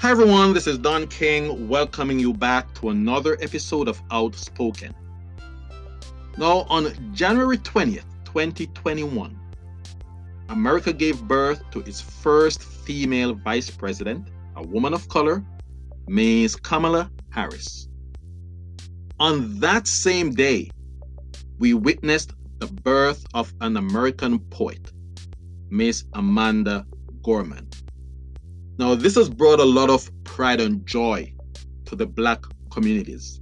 Hi, everyone. This is Don King welcoming you back to another episode of Outspoken. Now, on January 20th, 2021, America gave birth to its first female vice president, a woman of color, Ms. Kamala Harris. On that same day, we witnessed the birth of an American poet, Ms. Amanda Gorman. Now, this has brought a lot of pride and joy to the Black communities.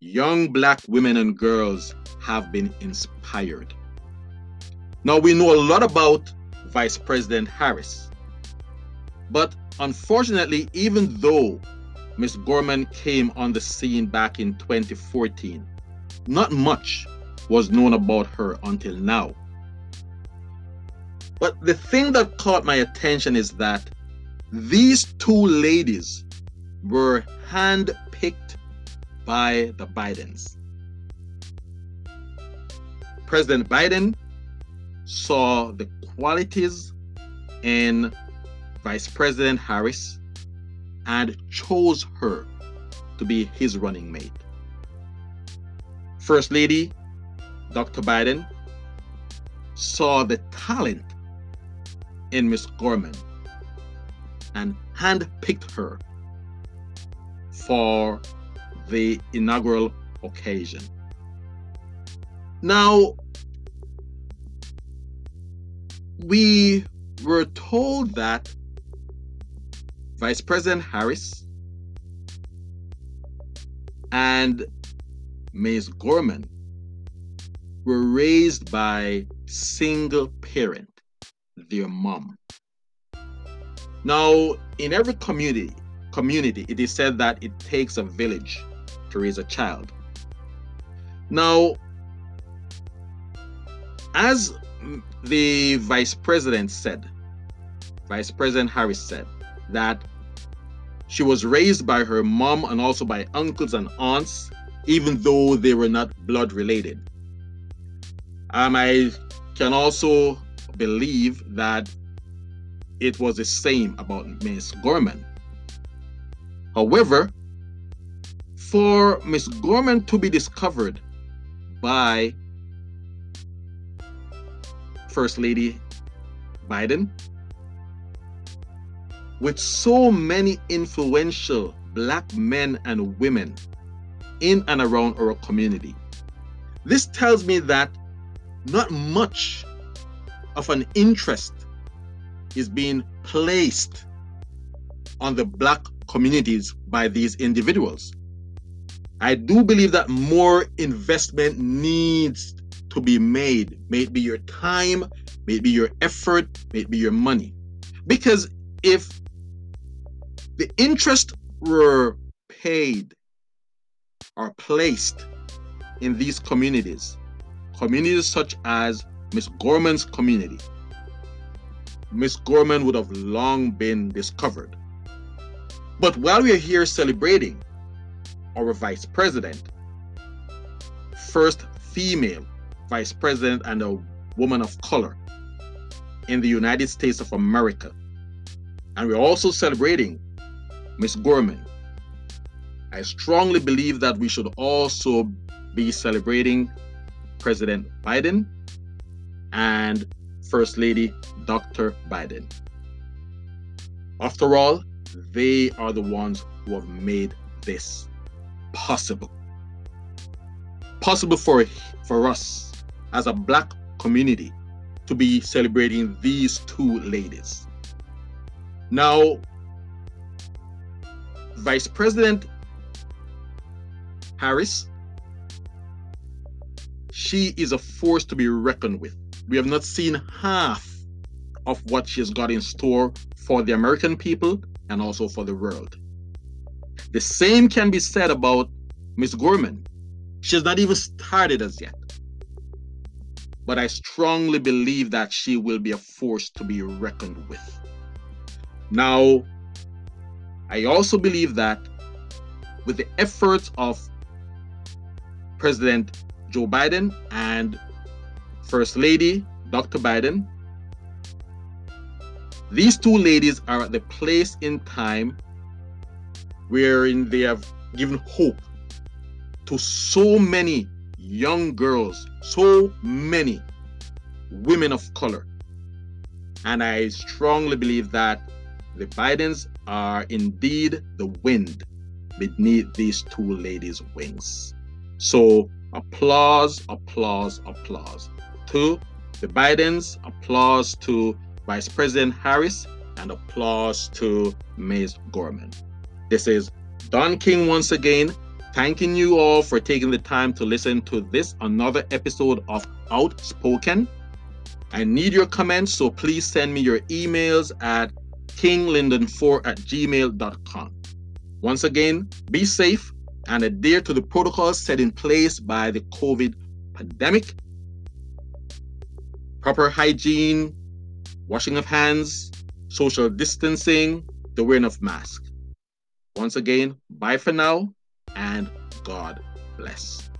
Young Black women and girls have been inspired. Now, we know a lot about Vice President Harris, but unfortunately, even though Ms. Gorman came on the scene back in 2014, not much was known about her until now. But the thing that caught my attention is that these two ladies were handpicked by the Bidens. President Biden saw the qualities in Vice President Harris and chose her to be his running mate. First Lady Dr. Biden saw the talent in Miss Gorman and handpicked her for the inaugural occasion. Now, we were told that Vice President Harris and Ms. Gorman were raised by single parent, their mom. Now, in every community, community, it is said that it takes a village to raise a child. Now, as the vice president said, Vice President Harris said that she was raised by her mom and also by uncles and aunts, even though they were not blood related. Um, I can also believe that it was the same about Miss Gorman. However, for Miss Gorman to be discovered by First Lady Biden, with so many influential black men and women in and around our community, this tells me that not much of an interest is being placed on the black communities by these individuals. I do believe that more investment needs to be made. May it be your time, may it be your effort, may it be your money. Because if the interest were paid or placed in these communities, communities such as Miss Gorman's community, Miss Gorman would have long been discovered. But while we are here celebrating our vice president, first female vice president and a woman of color in the United States of America, and we're also celebrating Miss Gorman, I strongly believe that we should also be celebrating President Biden and First Lady Dr. Biden. After all, they are the ones who have made this possible. Possible for, for us as a black community to be celebrating these two ladies. Now, Vice President Harris, she is a force to be reckoned with we have not seen half of what she has got in store for the American people and also for the world. The same can be said about Miss Gorman. She has not even started as yet. But I strongly believe that she will be a force to be reckoned with. Now, I also believe that with the efforts of President Joe Biden and First Lady Dr. Biden, These two ladies are at the place in time wherein they have given hope to so many young girls, so many women of color. And I strongly believe that the Bidens are indeed the wind beneath these two ladies' wings. So, applause, applause, applause to the Bidens, applause to Vice President Harris, and applause to Ms. Gorman. This is Don King once again, thanking you all for taking the time to listen to this another episode of Outspoken. I need your comments, so please send me your emails at kinglinden4 at gmail.com. Once again, be safe and adhere to the protocols set in place by the COVID pandemic. Proper hygiene, washing of hands, social distancing, the wearing of masks. Once again, bye for now and God bless.